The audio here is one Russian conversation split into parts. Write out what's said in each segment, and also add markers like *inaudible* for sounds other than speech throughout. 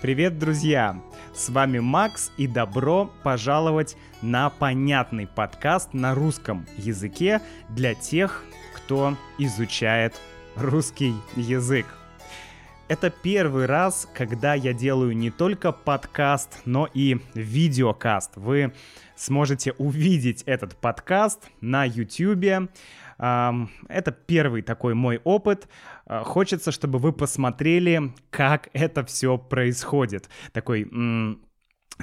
Привет, друзья! С вами Макс и добро пожаловать на понятный подкаст на русском языке для тех, кто изучает русский язык. Это первый раз, когда я делаю не только подкаст, но и видеокаст. Вы сможете увидеть этот подкаст на YouTube. Это первый такой мой опыт. А, хочется, чтобы вы посмотрели, как это все происходит. Такой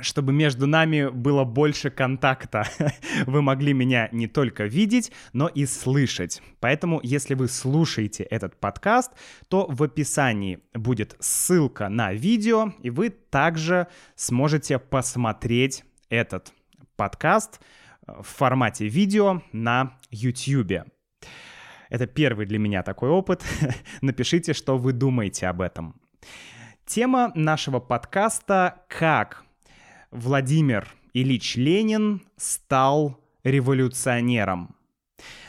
чтобы между нами было больше контакта. *laughs* Вы могли меня не только видеть, но и слышать. Поэтому, если вы слушаете этот подкаст, то в описании будет ссылка на видео, и вы также сможете посмотреть этот подкаст э, в формате видео на YouTube. Это первый для меня такой опыт. *laughs* Напишите, что вы думаете об этом. Тема нашего подкаста «Как Владимир Ильич Ленин стал революционером».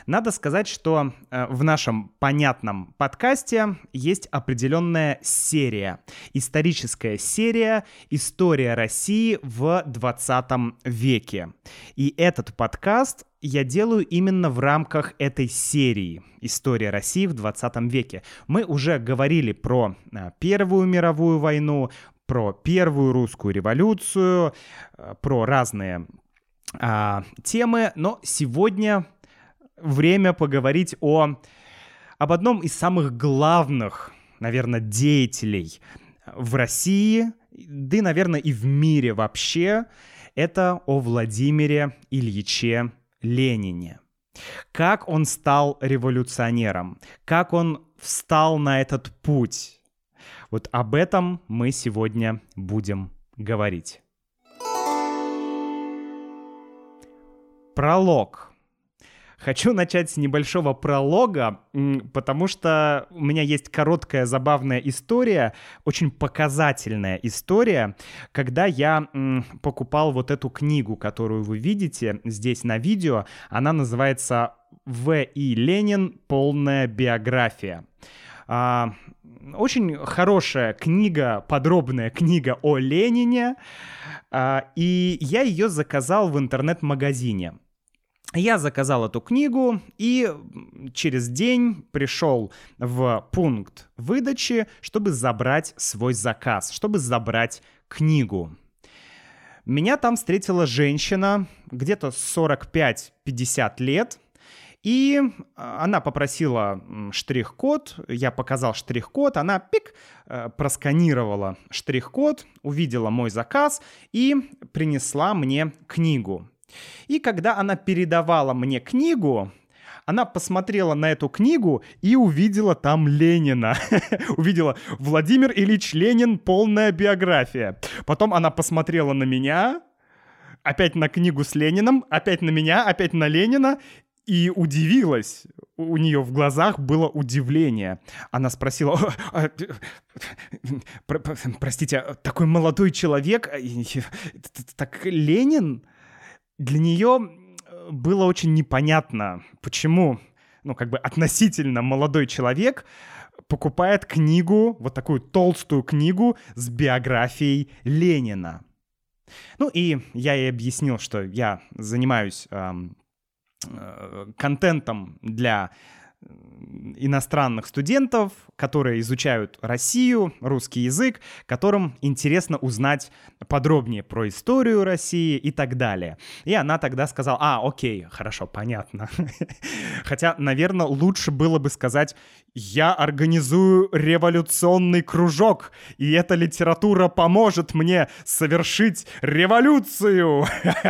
Надо сказать, что э, в нашем понятном подкасте есть определенная серия. Историческая серия «История России в 20 веке». И этот подкаст я делаю именно в рамках этой серии «История России в 20 веке». Мы уже говорили про э, Первую мировую войну, про Первую русскую революцию, э, про разные а, темы, но сегодня время поговорить о, об одном из самых главных, наверное, деятелей в России, да и, наверное, и в мире вообще. Это о Владимире Ильиче Ленине. Как он стал революционером, как он встал на этот путь. Вот об этом мы сегодня будем говорить. Пролог. Хочу начать с небольшого пролога, потому что у меня есть короткая забавная история, очень показательная история, когда я покупал вот эту книгу, которую вы видите здесь на видео. Она называется «В. И. Ленин. Полная биография». А, очень хорошая книга, подробная книга о Ленине, а, и я ее заказал в интернет-магазине. Я заказал эту книгу и через день пришел в пункт выдачи, чтобы забрать свой заказ, чтобы забрать книгу. Меня там встретила женщина, где-то 45-50 лет, и она попросила штрих-код, я показал штрих-код, она пик, э, просканировала штрих-код, увидела мой заказ и принесла мне книгу. И когда она передавала мне книгу, она посмотрела на эту книгу и увидела там Ленина. *laughs* увидела Владимир Ильич Ленин, полная биография. Потом она посмотрела на меня, опять на книгу с Лениным, опять на меня, опять на Ленина, и удивилась. У нее в глазах было удивление. Она спросила, «А, простите, а такой молодой человек, так Ленин? Для нее было очень непонятно, почему, ну, как бы относительно молодой человек покупает книгу, вот такую толстую книгу с биографией Ленина. Ну и я ей объяснил, что я занимаюсь э, контентом для иностранных студентов, которые изучают Россию, русский язык, которым интересно узнать подробнее про историю России и так далее. И она тогда сказала, а, окей, хорошо, понятно. *laughs* Хотя, наверное, лучше было бы сказать, я организую революционный кружок, и эта литература поможет мне совершить революцию. *laughs*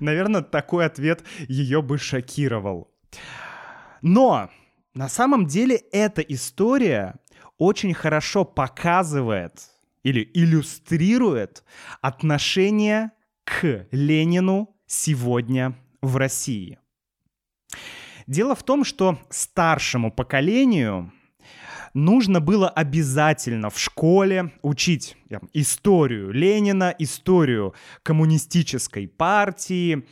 Наверное, такой ответ ее бы шокировал. Но на самом деле эта история очень хорошо показывает или иллюстрирует отношение к Ленину сегодня в России. Дело в том, что старшему поколению нужно было обязательно в школе учить историю Ленина, историю коммунистической партии,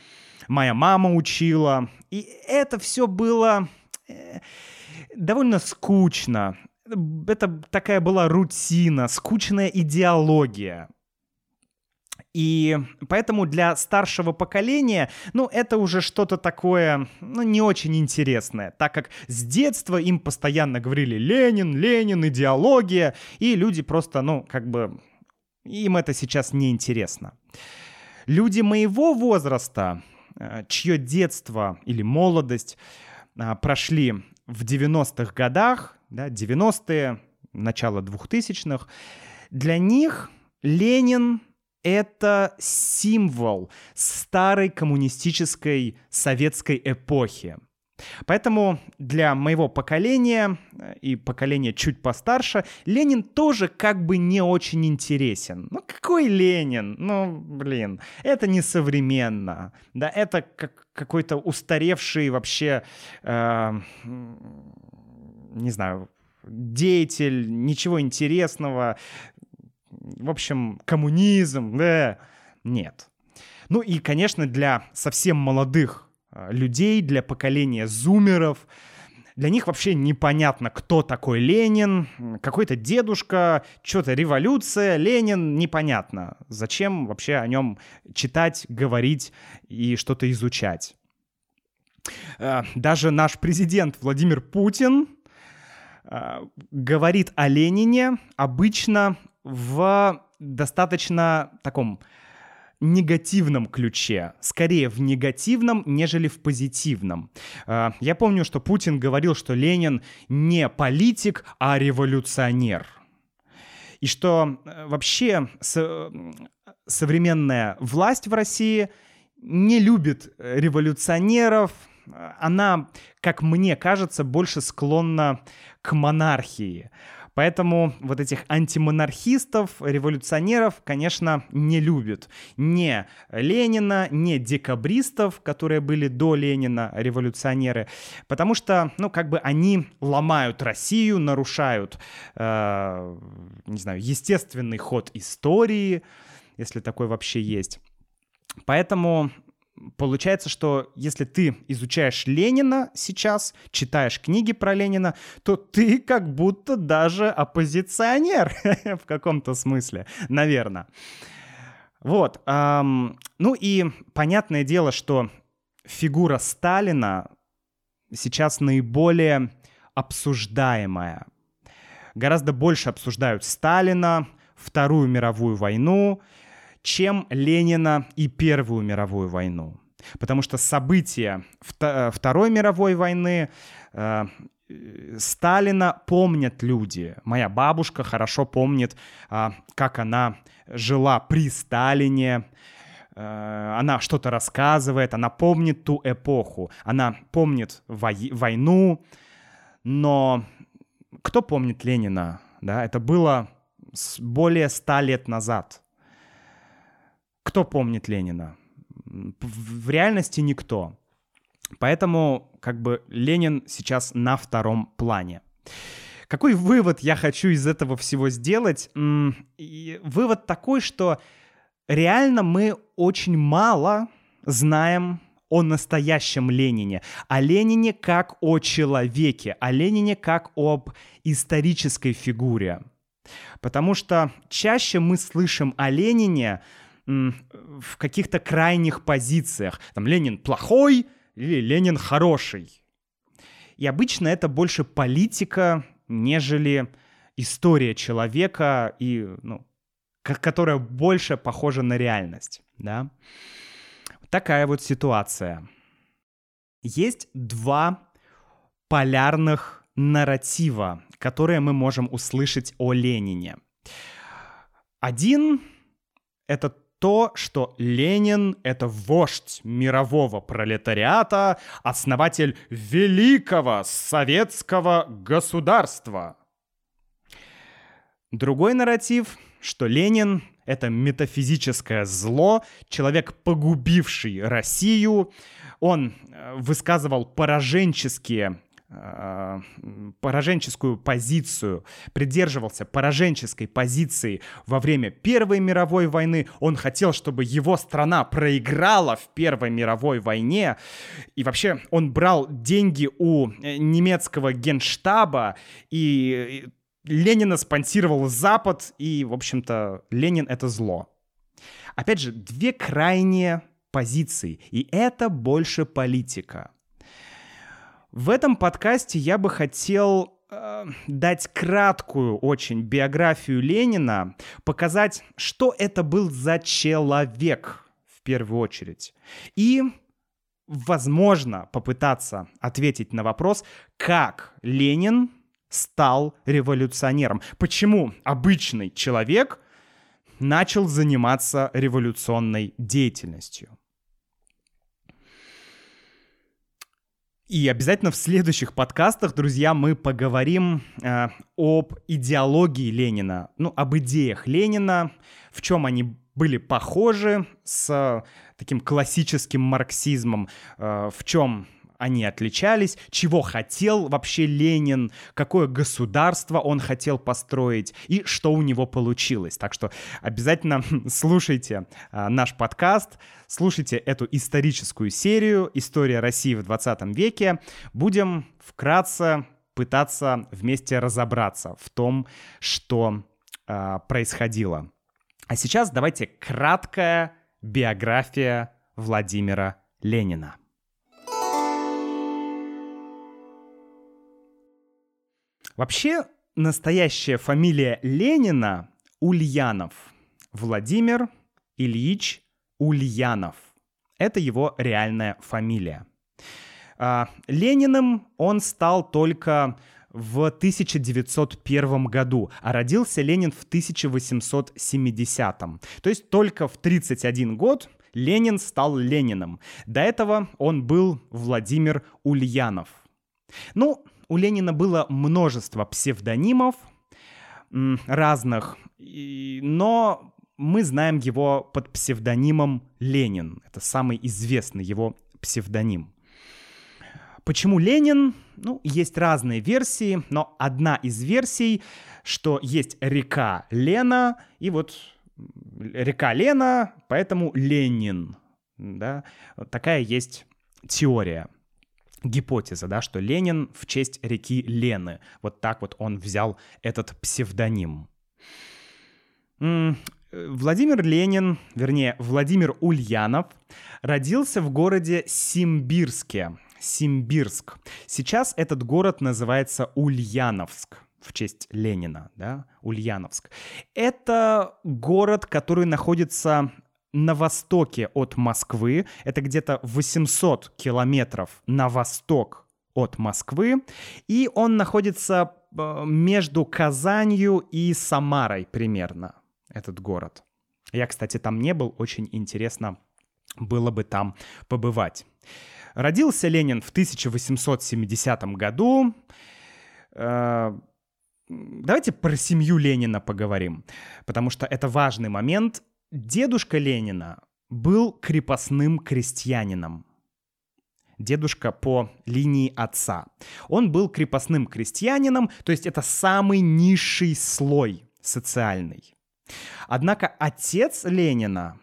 моя мама учила. И это все было э, довольно скучно. это такая была рутина, скучная идеология. И поэтому для старшего поколения, ну, это уже что-то такое, ну, не очень интересное, так как с детства им постоянно говорили «Ленин, Ленин, идеология», и люди просто, ну, как бы, им это сейчас не интересно. Люди моего возраста, чье детство или молодость э, прошли в 90-х годах, да, 90-е, начало 2000-х, для них Ленин — это символ старой коммунистической советской эпохи. Поэтому для моего поколения э, и поколения чуть постарше Ленин тоже как бы не очень интересен. Ну какой Ленин? Ну блин, это не современно. Да, это как какой-то устаревший вообще, э, не знаю, деятель, ничего интересного. В общем, коммунизм, да, нет. Ну и, конечно, для совсем молодых людей, для поколения зумеров. Для них вообще непонятно, кто такой Ленин, какой-то дедушка, что-то революция, Ленин, непонятно. Зачем вообще о нем читать, говорить и что-то изучать. А, даже наш президент Владимир Путин а, говорит о Ленине обычно в достаточно таком негативном ключе, скорее в негативном, нежели в позитивном. А, я помню, что Путин говорил, что Ленин не политик, а революционер. И что э, вообще современная власть в России не любит революционеров, она, как мне кажется, больше склонна к монархии. Поэтому вот этих антимонархистов, революционеров, конечно, не любят. Не Ленина, не декабристов, которые были до Ленина, революционеры. Потому что, ну, как бы они ломают Россию, нарушают, э, не знаю, естественный ход истории, если такой вообще есть. Поэтому Получается, что если ты изучаешь Ленина сейчас, читаешь книги про Ленина, то ты как будто даже оппозиционер *laughs* в каком-то смысле, наверное. Вот. Эм, ну и понятное дело, что фигура Сталина сейчас наиболее обсуждаемая. Гораздо больше обсуждают Сталина, Вторую мировую войну, чем Ленина и Первую мировую войну. Потому что события Второй мировой войны э, Сталина помнят люди. Моя бабушка хорошо помнит, э, как она жила при Сталине. Э, она что-то рассказывает, она помнит ту эпоху, она помнит вой- войну. Но кто помнит Ленина? Да, это было более ста лет назад. Кто помнит Ленина? В реальности никто. Поэтому как бы Ленин сейчас на втором плане. Какой вывод я хочу из этого всего сделать? И вывод такой, что реально мы очень мало знаем о настоящем Ленине, о Ленине как о человеке, о Ленине как об исторической фигуре. Потому что чаще мы слышим о Ленине в каких-то крайних позициях. Там Ленин плохой или Ленин хороший. И обычно это больше политика, нежели история человека, и, ну, которая больше похожа на реальность. Да? Такая вот ситуация. Есть два полярных нарратива, которые мы можем услышать о Ленине. Один — это то, что Ленин — это вождь мирового пролетариата, основатель великого советского государства. Другой нарратив, что Ленин — это метафизическое зло, человек, погубивший Россию. Он э, высказывал пораженческие пораженческую позицию, придерживался пораженческой позиции во время Первой мировой войны. Он хотел, чтобы его страна проиграла в Первой мировой войне. И вообще он брал деньги у э, немецкого генштаба и Ленина спонсировал Запад, и, в общем-то, Ленин — это зло. Опять же, две крайние позиции, и это больше политика. В этом подкасте я бы хотел э, дать краткую очень биографию Ленина, показать, что это был за человек в первую очередь. И, возможно, попытаться ответить на вопрос, как Ленин стал революционером. Почему обычный человек начал заниматься революционной деятельностью? И обязательно в следующих подкастах, друзья, мы поговорим э, об идеологии Ленина, ну, об идеях Ленина, в чем они были похожи с таким классическим марксизмом, э, в чем они отличались, чего хотел вообще Ленин, какое государство он хотел построить и что у него получилось. Так что обязательно *laughs* слушайте а, наш подкаст, слушайте эту историческую серию «История России в 20 веке». Будем вкратце пытаться вместе разобраться в том, что а, происходило. А сейчас давайте краткая биография Владимира Ленина. Вообще, настоящая фамилия Ленина Ульянов. Владимир Ильич Ульянов. Это его реальная фамилия. А, Лениным он стал только в 1901 году, а родился Ленин в 1870. То есть только в 31 год Ленин стал Лениным. До этого он был Владимир Ульянов. Ну, у Ленина было множество псевдонимов разных, но мы знаем его под псевдонимом Ленин. Это самый известный его псевдоним. Почему Ленин? Ну, есть разные версии, но одна из версий, что есть река Лена, и вот река Лена, поэтому Ленин. Да? Такая есть теория гипотеза, да, что Ленин в честь реки Лены. Вот так вот он взял этот псевдоним. Владимир Ленин, вернее, Владимир Ульянов, родился в городе Симбирске. Симбирск. Сейчас этот город называется Ульяновск в честь Ленина, да, Ульяновск. Это город, который находится на востоке от Москвы. Это где-то 800 километров на восток от Москвы. И он находится э, между Казанью и Самарой примерно, этот город. Я, кстати, там не был, очень интересно было бы там побывать. Родился Ленин в 1870 году. Э, давайте про семью Ленина поговорим, потому что это важный момент. Дедушка Ленина был крепостным крестьянином. Дедушка по линии отца. Он был крепостным крестьянином, то есть это самый низший слой социальный. Однако отец Ленина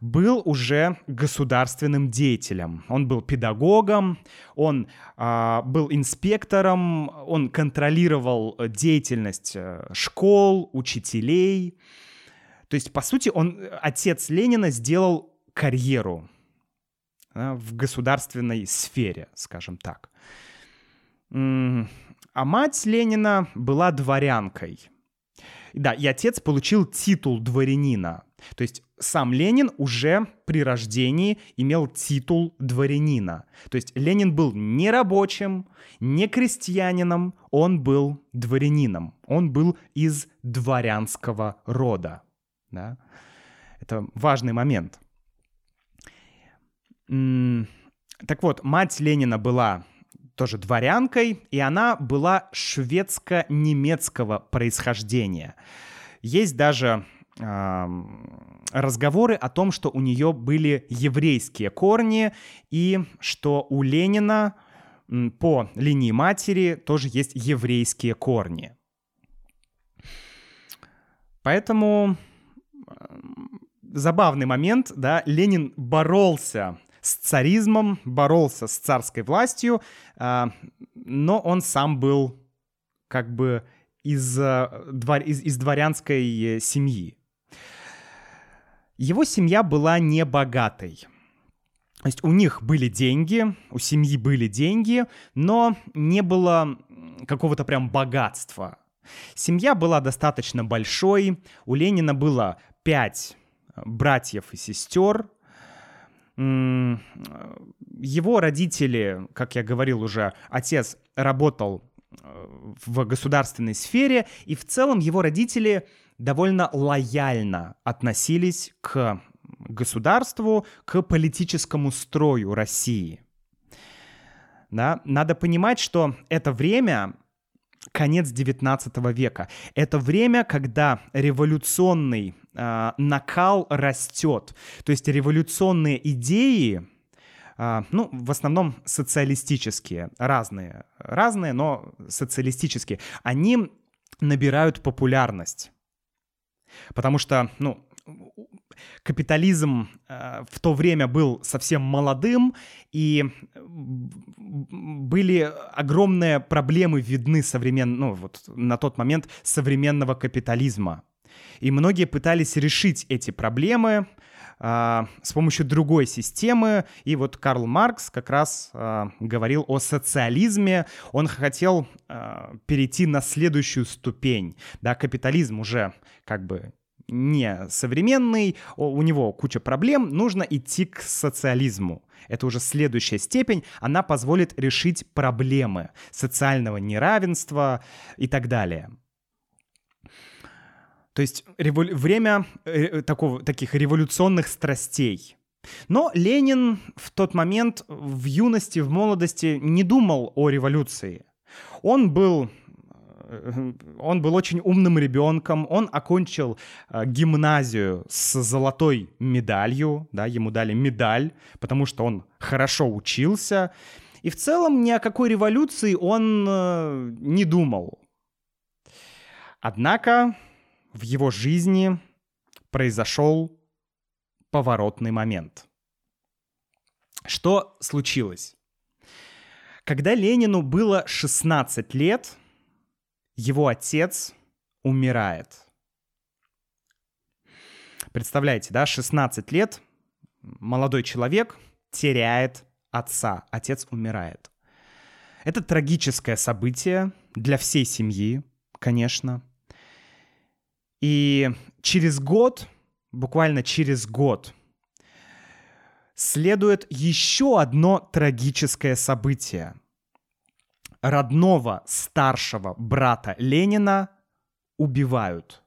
был уже государственным деятелем. Он был педагогом, он э, был инспектором, он контролировал деятельность э, школ, учителей. То есть, по сути, он, э, отец Ленина сделал карьеру да, в государственной сфере, скажем так. А мать Ленина была дворянкой. Да, и отец получил титул дворянина. То есть сам Ленин уже при рождении имел титул дворянина. То есть Ленин был не рабочим, не крестьянином, он был дворянином. Он был из дворянского рода. Да? Это важный момент. Так вот, мать Ленина была тоже дворянкой, и она была шведско-немецкого происхождения. Есть даже э, разговоры о том, что у нее были еврейские корни, и что у Ленина по линии матери тоже есть еврейские корни. Поэтому забавный момент, да, Ленин боролся с царизмом, боролся с царской властью, э, но он сам был как бы из, из, из дворянской семьи. Его семья была небогатой. То есть у них были деньги, у семьи были деньги, но не было какого-то прям богатства. Семья была достаточно большой, у Ленина было пять братьев и сестер. Его родители, как я говорил уже, отец работал э, в государственной сфере, и в целом его родители довольно лояльно относились к государству, к политическому строю России. Да? Надо понимать, что это время конец 19 века. Это время, когда революционный э, накал растет. То есть революционные идеи, э, ну, в основном социалистические, разные, разные, но социалистические, они набирают популярность. Потому что, ну, капитализм э, в то время был совсем молодым, и были огромные проблемы видны современ... ну, вот, на тот момент современного капитализма. И многие пытались решить эти проблемы э, с помощью другой системы. И вот Карл Маркс как раз э, говорил о социализме. Он хотел э, перейти на следующую ступень. Да, капитализм уже как бы не современный, у него куча проблем, нужно идти к социализму. Это уже следующая степень, она позволит решить проблемы социального неравенства и так далее. То есть револю... время э, такого, таких революционных страстей. Но Ленин в тот момент в юности, в молодости не думал о революции. Он был он был очень умным ребенком, он окончил э, гимназию с золотой медалью, да, ему дали медаль, потому что он хорошо учился, и в целом ни о какой революции он э, не думал. Однако в его жизни произошел поворотный момент. Что случилось? Когда Ленину было 16 лет, его отец умирает. Представляете, да, 16 лет, молодой человек теряет отца, отец умирает. Это трагическое событие для всей семьи, конечно. И через год, буквально через год, следует еще одно трагическое событие родного старшего брата Ленина убивают,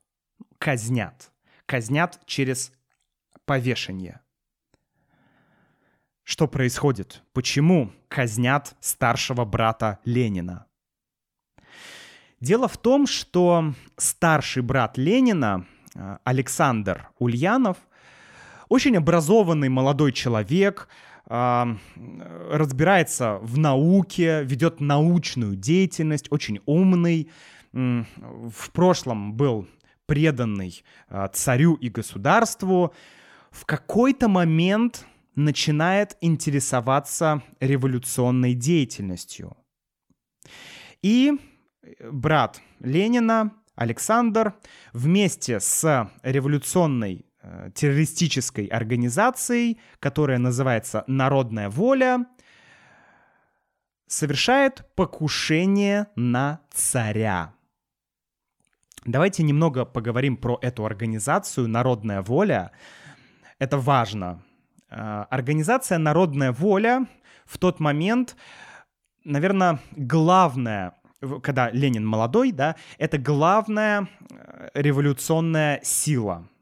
казнят. Казнят через повешение. Что происходит? Почему казнят старшего брата Ленина? Дело в том, что старший брат Ленина, э, Александр Ульянов, очень образованный молодой человек, разбирается в науке, ведет научную деятельность, очень умный. В прошлом был преданный а, царю и государству. В какой-то момент начинает интересоваться революционной деятельностью. И брат Ленина, Александр, вместе с революционной Э, террористической организацией, которая называется «Народная воля», совершает покушение на царя. Давайте немного поговорим про эту организацию «Народная воля». Это важно. Э, организация «Народная воля» в тот момент, наверное, главная когда Ленин молодой, да, это главная э, революционная сила –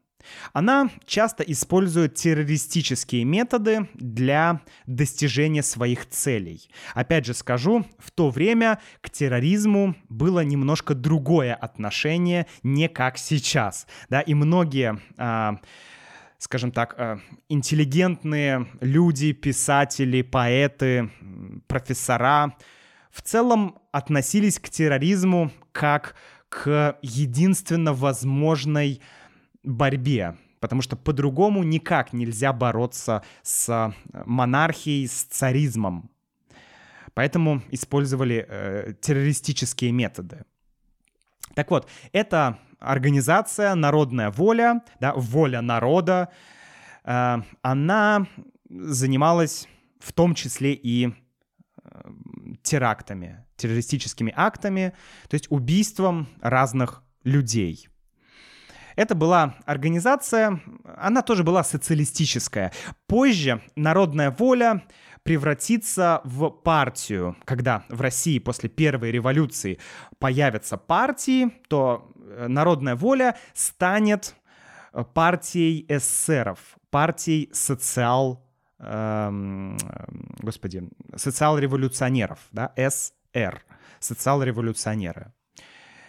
она часто использует террористические методы для достижения своих целей. Опять же скажу, в то время к терроризму было немножко другое отношение, не как сейчас. Да, и многие... А, скажем так, а, интеллигентные люди, писатели, поэты, профессора в целом относились к терроризму как к единственно возможной борьбе, потому что по-другому никак нельзя бороться с э, монархией, с царизмом. Поэтому использовали э, террористические методы. Так вот, эта организация «Народная воля», да, «Воля народа», э, она занималась в том числе и э, терактами, террористическими актами, то есть убийством разных людей. Это была организация, она тоже была социалистическая. Позже «Народная воля» превратится в партию. Когда в России после Первой революции появятся партии, то э, «Народная воля» станет э, партией эсеров, партией социал... Эм, господи, социал-революционеров, да, СР, социал-революционеры.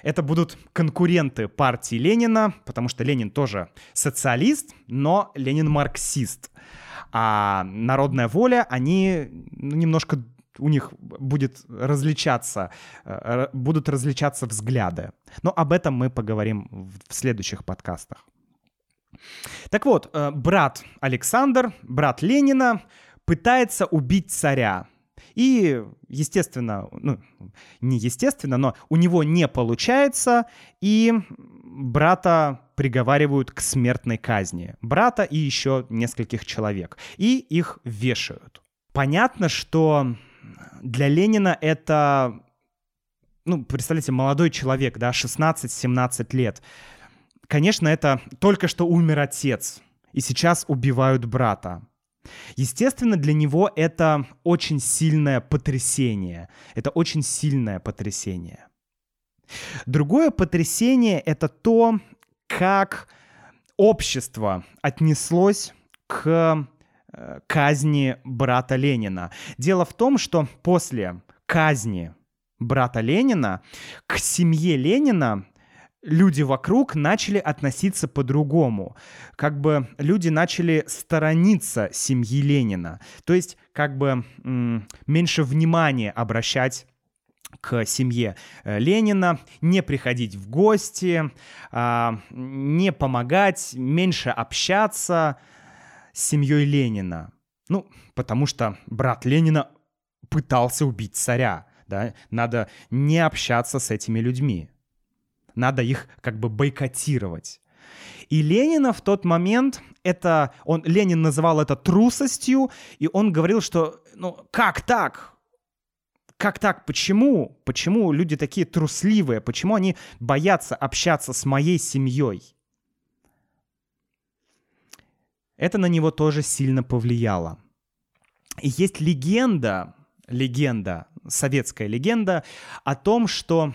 Это будут конкуренты партии Ленина, потому что Ленин тоже социалист, но Ленин марксист. А народная воля, они ну, немножко у них будет различаться, э, будут различаться взгляды. Но об этом мы поговорим в следующих подкастах. Так вот, э, брат Александр, брат Ленина, пытается убить царя. И, естественно, ну, не естественно, но у него не получается, и брата приговаривают к смертной казни. Брата и еще нескольких человек. И их вешают. Понятно, что для Ленина это, ну, представляете, молодой человек, да, 16-17 лет. Конечно, это только что умер отец, и сейчас убивают брата. Естественно, для него это очень сильное потрясение. Это очень сильное потрясение. Другое потрясение — это то, как общество отнеслось к э, казни брата Ленина. Дело в том, что после казни брата Ленина к семье Ленина люди вокруг начали относиться по-другому. Как бы люди начали сторониться семьи Ленина. То есть как бы меньше внимания обращать к семье э, Ленина, не приходить в гости, а, не помогать, меньше общаться с семьей Ленина. Ну, потому что брат Ленина пытался убить царя. Да? Надо не общаться с этими людьми. Надо их как бы бойкотировать. И Ленина в тот момент, это, он, Ленин называл это трусостью, и он говорил, что, ну, как так? Как так? Почему? Почему люди такие трусливые? Почему они боятся общаться с моей семьей? Это на него тоже сильно повлияло. И есть легенда, легенда, советская легенда о том, что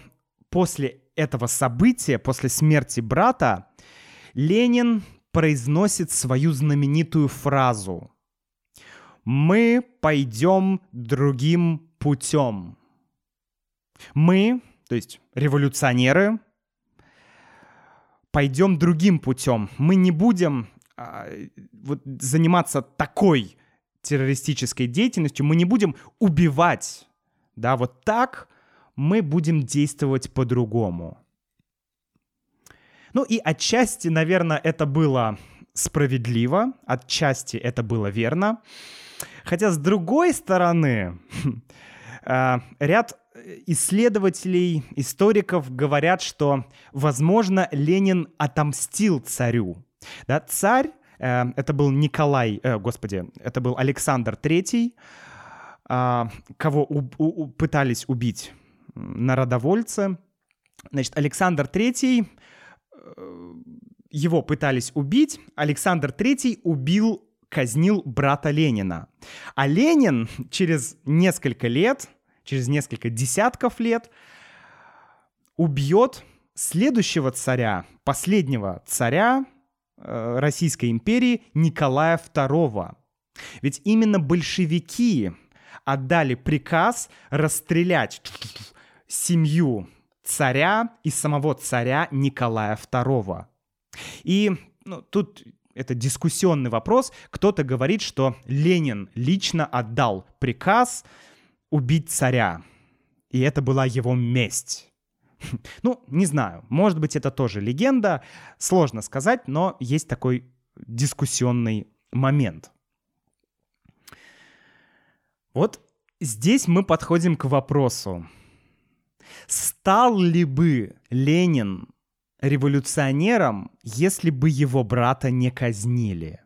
после этого события, после смерти брата, Ленин произносит свою знаменитую фразу «Мы пойдем другим путем». Мы, то есть революционеры, пойдем другим путем. Мы не будем а, вот, заниматься такой террористической деятельностью, мы не будем убивать, да, вот так мы будем действовать по-другому. Ну и отчасти, наверное, это было справедливо, отчасти это было верно. Хотя с другой стороны, *laughs* э, ряд исследователей, историков говорят, что, возможно, Ленин отомстил царю. Да, царь, э, это был Николай, э, господи, это был Александр III, кого у, у, пытались убить народовольца. Значит, Александр III, э, его пытались убить. Александр III убил, казнил брата Ленина. А Ленин через несколько лет, через несколько десятков лет убьет следующего царя, последнего царя э, Российской империи Николая II. Ведь именно большевики отдали приказ расстрелять семью царя и самого царя Николая II. И ну, тут это дискуссионный вопрос. Кто-то говорит, что Ленин лично отдал приказ убить царя. И это была его месть. *laughs* Ну, не знаю, может быть, это тоже легенда, сложно сказать, но есть такой дискуссионный момент. Вот здесь мы подходим к вопросу, Стал ли бы Ленин революционером, если бы его брата не казнили?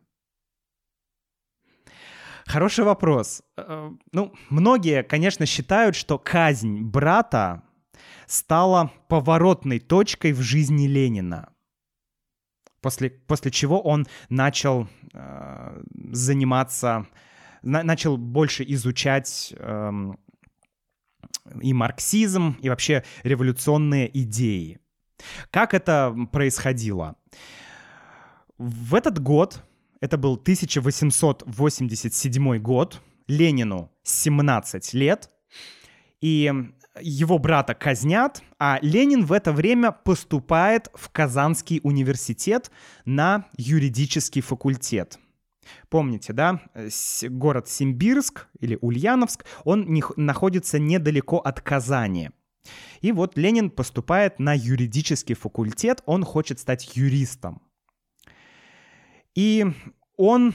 Хороший вопрос. Э, ну, многие, конечно, считают, что казнь брата стала поворотной точкой в жизни Ленина. После, после чего он начал э, заниматься, на, начал больше изучать э, и марксизм, и вообще революционные идеи. Как это происходило? В этот год это был 1887 год. Ленину 17 лет. И его брата казнят, а Ленин в это время поступает в Казанский университет на юридический факультет. Помните, да, город Симбирск или Ульяновск, он не, находится недалеко от Казани. И вот Ленин поступает на юридический факультет, он хочет стать юристом. И он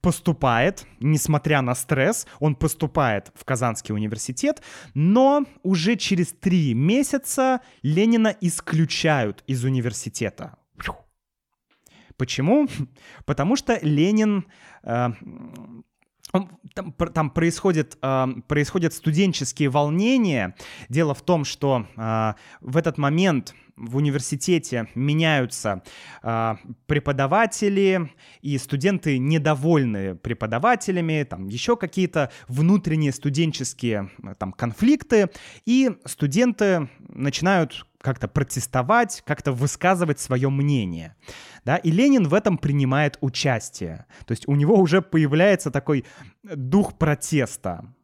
поступает, несмотря на стресс, он поступает в Казанский университет, но уже через три месяца Ленина исключают из университета. Почему? *laughs* Потому что Ленин э, там, там происходит, э, происходят студенческие волнения. Дело в том, что э, в этот момент в университете меняются э, преподаватели, и студенты недовольны преподавателями, там еще какие-то внутренние студенческие там, конфликты, и студенты начинают как-то протестовать, как-то высказывать свое мнение. Да? И Ленин в этом принимает участие. То есть у него уже появляется такой дух протеста.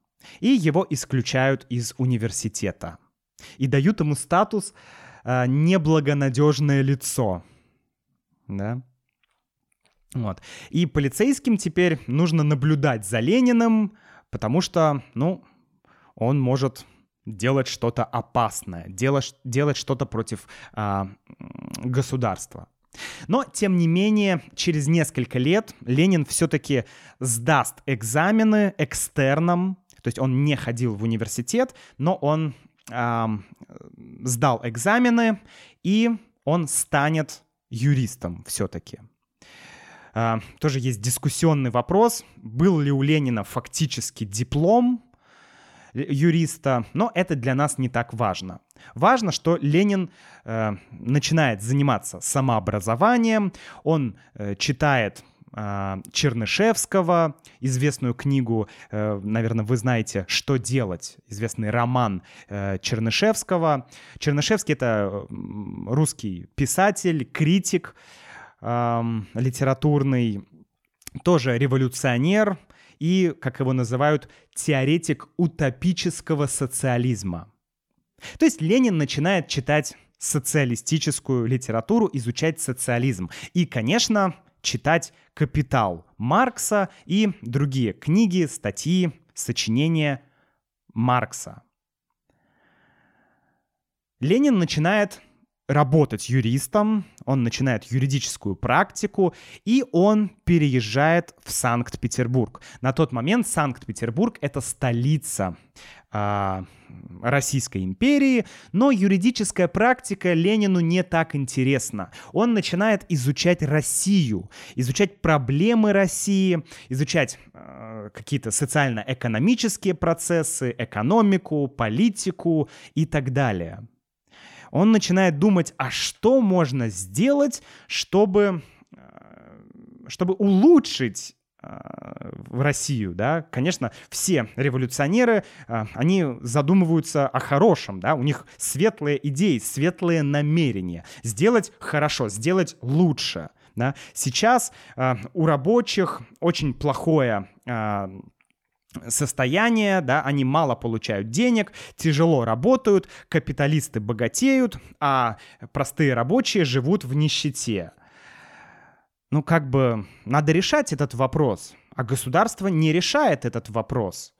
И его исключают из университета. И дают ему статус э, неблагонадежное лицо. Да? Вот. И полицейским теперь нужно наблюдать за Лениным, потому что, ну, он может делать что-то опасное, делать, делать что-то против а, государства. Но, тем не менее, через несколько лет Ленин все-таки сдаст экзамены экстерном, то есть он не ходил в университет, но он э, сдал экзамены, и он станет юристом все-таки. Э, тоже есть дискуссионный вопрос, был ли у Ленина фактически диплом юриста, но это для нас не так важно. Важно, что Ленин э, начинает заниматься самообразованием, он э, читает э, Чернышевского, известную книгу, э, наверное, вы знаете, «Что делать?», известный роман э, Чернышевского. Чернышевский — это русский писатель, критик литературный, тоже революционер, и, как его называют, теоретик утопического социализма. То есть Ленин начинает читать социалистическую литературу, изучать социализм. И, конечно, читать «Капитал» Маркса и другие книги, статьи, сочинения Маркса. Ленин начинает работать юристом, он начинает юридическую практику, и он переезжает в Санкт-Петербург. На тот момент Санкт-Петербург — это столица э, Российской империи, но юридическая практика Ленину не так интересна. Он начинает изучать Россию, изучать проблемы России, изучать э, какие-то социально-экономические процессы, экономику, политику и так далее он начинает думать, а что можно сделать, чтобы, э, чтобы улучшить э, в Россию, да, конечно, все революционеры, э, они задумываются о хорошем, да, у них светлые идеи, светлые намерения, сделать хорошо, сделать лучше, да. Сейчас у рабочих очень плохое состояние, да, они мало получают денег, тяжело работают, капиталисты богатеют, а простые рабочие живут в нищете. Ну, как бы, надо решать этот вопрос, а государство не решает этот вопрос.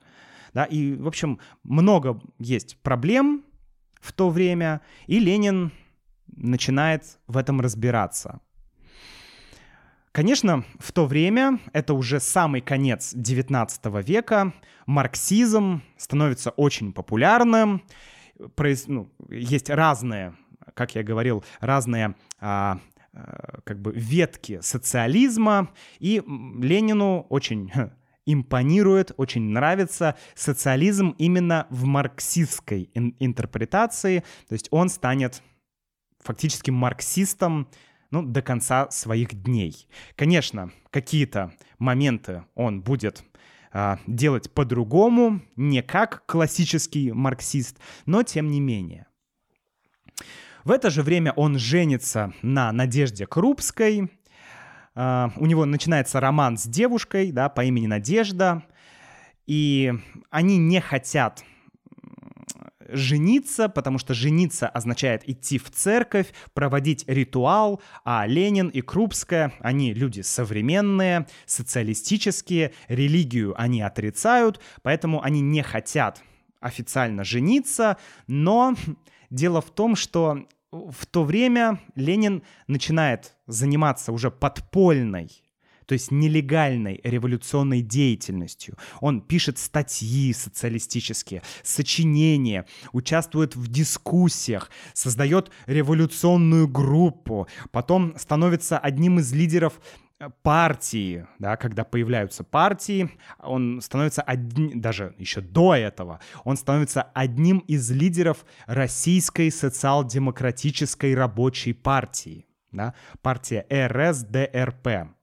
Да, и, в общем, много есть проблем в то время, и Ленин начинает в этом разбираться. Конечно, в то время, это уже самый конец 19 века, марксизм становится очень популярным. произ... ну, есть разные, как я говорил, разные а, а, как бы ветки социализма, и Ленину очень импонирует, очень нравится социализм именно в марксистской интерпретации, то есть он станет фактически марксистом ну, до конца своих дней. Конечно, какие-то моменты он будет а, делать по-другому, не как классический марксист, но тем не менее. В это же время он женится на Надежде Крупской, Uh, у него начинается роман с девушкой, да, по имени Надежда, и они не хотят жениться, потому что жениться означает идти в церковь, проводить ритуал, а Ленин и Крупская, они люди современные, социалистические, религию они отрицают, поэтому они не хотят официально жениться, но дело в том, что в то время Ленин начинает заниматься уже подпольной то есть нелегальной революционной деятельностью. Он пишет статьи социалистические, сочинения, участвует в дискуссиях, создает революционную группу, потом становится одним из лидеров э, партии, да, когда появляются партии, он становится одним, даже еще до этого, он становится одним из лидеров Российской социал-демократической рабочей партии, да, партия РСДРП.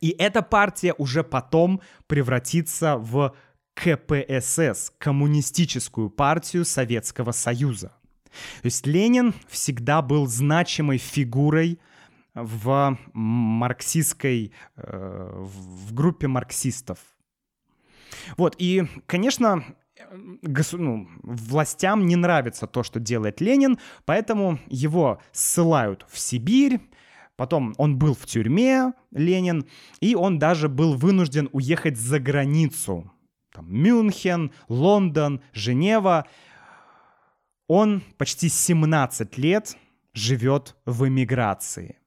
И эта партия уже потом превратится в КПСС, Коммунистическую партию Советского Союза. То есть Ленин всегда был значимой фигурой в марксистской, э, в группе марксистов. Вот, и, конечно, госу- ну, властям не нравится то, что делает Ленин, поэтому его ссылают в Сибирь, Потом он был в тюрьме, Ленин, и он даже был вынужден уехать за границу. Там, Мюнхен, Лондон, Женева. Он почти 17 лет живет в эмиграции.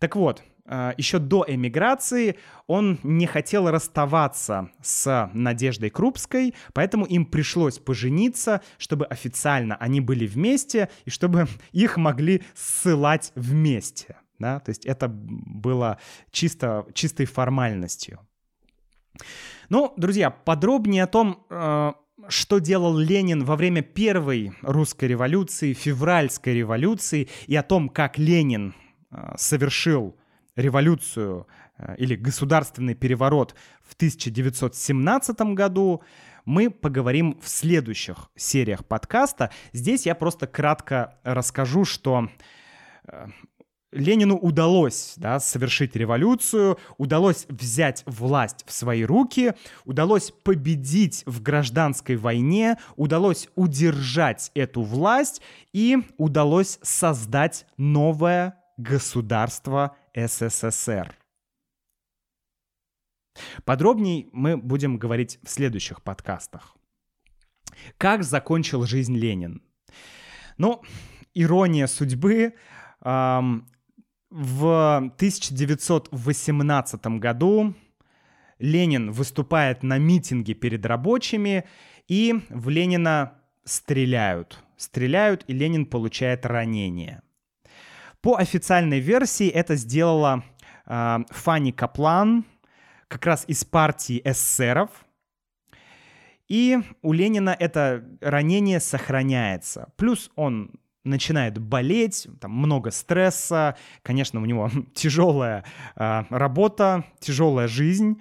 Так вот, э, еще до эмиграции он не хотел расставаться с Надеждой Крупской, поэтому им пришлось пожениться, чтобы официально они были вместе и чтобы *laughs* их могли ссылать вместе да, то есть это было чисто, чистой формальностью. Ну, друзья, подробнее о том, э, что делал Ленин во время первой русской революции, февральской революции, и о том, как Ленин э, совершил революцию э, или государственный переворот в 1917 году, мы поговорим в следующих сериях подкаста. Здесь я просто кратко расскажу, что Ленину удалось да, совершить революцию, удалось взять власть в свои руки, удалось победить в гражданской войне, удалось удержать эту власть и удалось создать новое государство СССР. Подробней мы будем говорить в следующих подкастах. Как закончил жизнь Ленин? Ну, ирония судьбы, в 1918 году Ленин выступает на митинге перед рабочими, и в Ленина стреляют. Стреляют, и Ленин получает ранение. По официальной версии это сделала э, Фанни Каплан, как раз из партии эсеров. И у Ленина это ранение сохраняется. Плюс он начинает болеть, там много стресса, конечно, у него *laughs* тяжелая э, работа, тяжелая жизнь.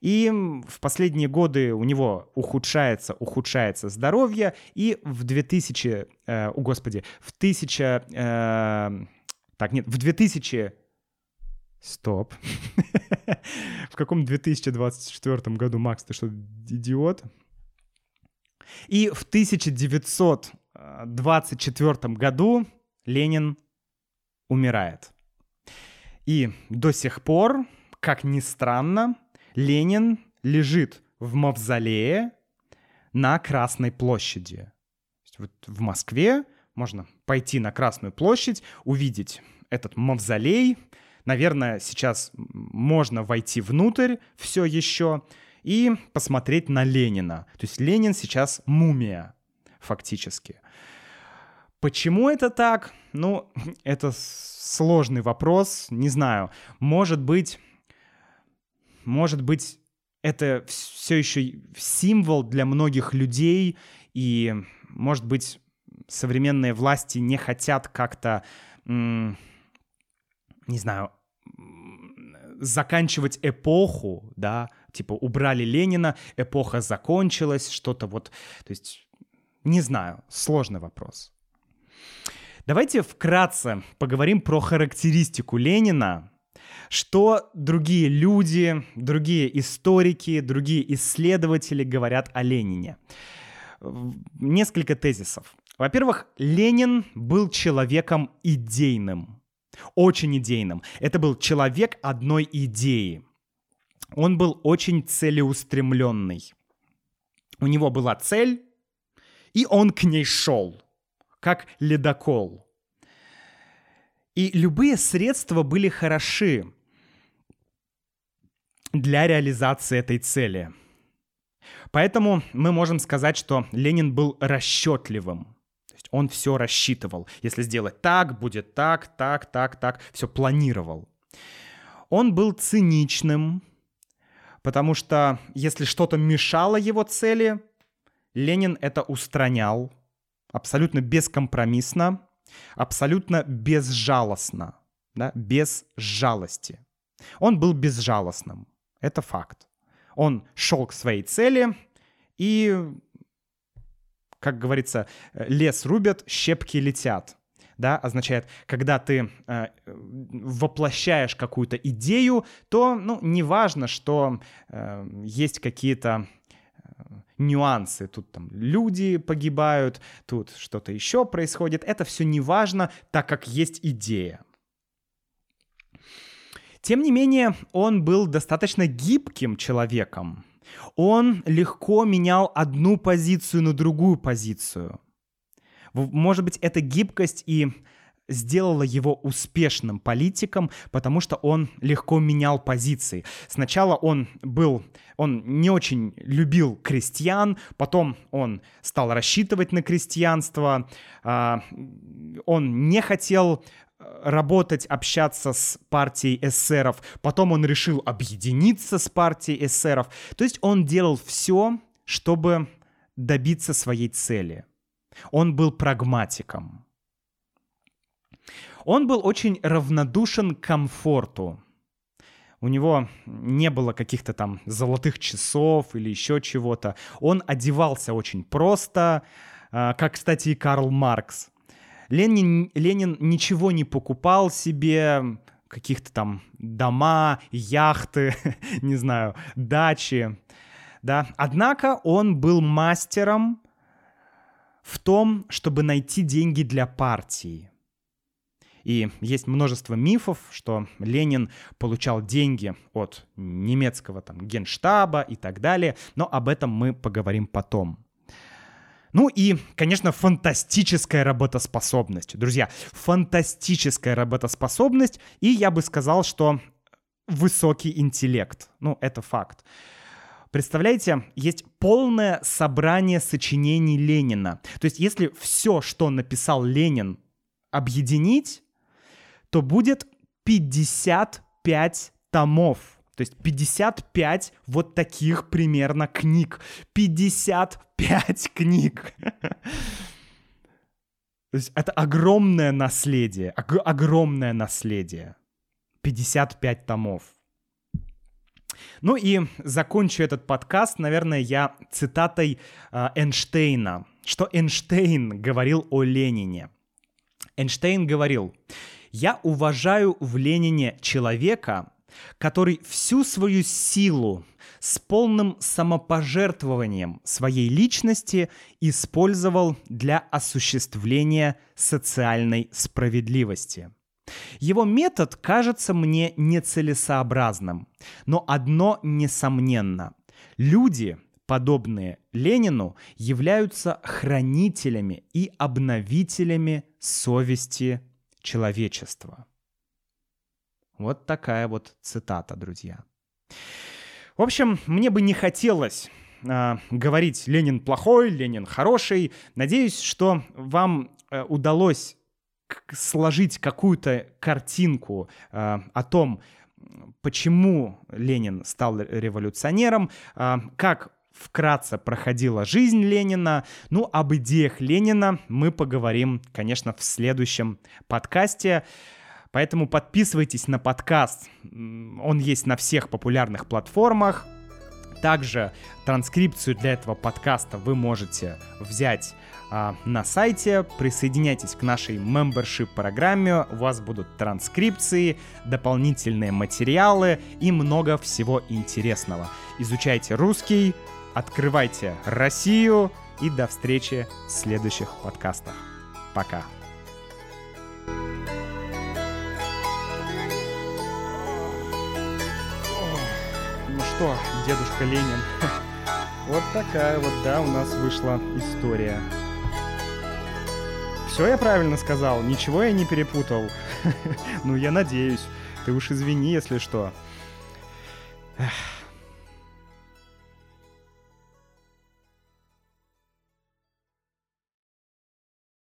И в последние годы у него ухудшается, ухудшается здоровье. И в 2000, э, о господи, в 1000, э, так, нет, в 2000, стоп, *laughs* в каком 2024 году, Макс, ты что, идиот? И в 1900 1924 году Ленин умирает. И до сих пор, как ни странно, Ленин лежит в мавзолее на Красной площади. Вот в Москве можно пойти на Красную площадь, увидеть этот мавзолей. Наверное, сейчас можно войти внутрь все еще и посмотреть на Ленина. То есть Ленин сейчас мумия фактически. Почему это так? Ну, *laughs* это сложный вопрос, не знаю. Может быть, может быть, это все еще символ для многих людей, и, может быть, современные власти не хотят как-то, не знаю, заканчивать эпоху, да, типа убрали Ленина, эпоха закончилась, что-то вот, то есть, не знаю, сложный вопрос. Давайте вкратце поговорим про характеристику Ленина, что другие люди, другие историки, другие исследователи говорят о Ленине. Несколько тезисов. Во-первых, Ленин был человеком идейным, очень идейным. Это был человек одной идеи. Он был очень целеустремленный. У него была цель, и он к ней шел, как ледокол. И любые средства были хороши для реализации этой цели. Поэтому мы можем сказать, что Ленин был расчетливым. То есть он все рассчитывал. Если сделать так, будет так, так, так, так. Все планировал. Он был циничным, потому что если что-то мешало его цели, Ленин это устранял абсолютно бескомпромиссно, абсолютно безжалостно, да, без жалости. Он был безжалостным, это факт. Он шел к своей цели и, как говорится, лес рубят, щепки летят. Да, означает, когда ты э, воплощаешь какую-то идею, то, ну, неважно, что э, есть какие-то нюансы. Тут там люди погибают, тут что-то еще происходит. Это все не важно, так как есть идея. Тем не менее, он был достаточно гибким человеком. Он легко менял одну позицию на другую позицию. Может быть, эта гибкость и сделала его успешным политиком, потому что он легко менял позиции. Сначала он был, он не очень любил крестьян, потом он стал рассчитывать на крестьянство, а, он не хотел э, работать, общаться с партией эсеров, потом он решил объединиться с партией эсеров. То есть он делал все, чтобы добиться своей цели. Он был прагматиком. Он был очень равнодушен к комфорту. У него не было каких-то там золотых часов или еще чего-то. Он одевался очень просто, а, как, кстати, и Карл Маркс. Ленин, Ленин ничего не покупал себе, каких-то там дома, яхты, *laughs* не знаю, дачи. Да? Однако он был мастером в том, чтобы найти деньги для партии. И есть множество мифов, что Ленин получал деньги от немецкого там генштаба и так далее, но об этом мы поговорим потом. Ну и, конечно, фантастическая работоспособность. Друзья, фантастическая работоспособность, и я бы сказал, что высокий интеллект. Ну, это факт. Представляете, есть полное собрание сочинений Ленина. То есть, если все, что написал Ленин, объединить, то будет 55 томов. То есть 55 вот таких примерно книг. 55 книг. То есть это огромное наследие. Ог- огромное наследие. 55 томов. Ну и закончу этот подкаст, наверное, я цитатой э, Эйнштейна. Что Эйнштейн говорил о Ленине. Эйнштейн говорил, я уважаю в Ленине человека, который всю свою силу с полным самопожертвованием своей личности использовал для осуществления социальной справедливости. Его метод кажется мне нецелесообразным, но одно несомненно. Люди, подобные Ленину, являются хранителями и обновителями совести человечества. Вот такая вот цитата, друзья. В общем, мне бы не хотелось э, говорить Ленин плохой, Ленин хороший. Надеюсь, что вам э, удалось сложить какую-то картинку э, о том, почему Ленин стал революционером, э, как вкратце проходила жизнь Ленина. Ну, об идеях Ленина мы поговорим, конечно, в следующем подкасте. Поэтому подписывайтесь на подкаст. Он есть на всех популярных платформах. Также транскрипцию для этого подкаста вы можете взять а, на сайте. Присоединяйтесь к нашей membership программе. У вас будут транскрипции, дополнительные материалы и много всего интересного. Изучайте русский, открывайте Россию и до встречи в следующих подкастах. Пока. Ну что, дедушка Ленин, *laughs* вот такая вот, да, у нас вышла история. Все я правильно сказал, ничего я не перепутал. *laughs* ну, я надеюсь. Ты уж извини, если что. Эх.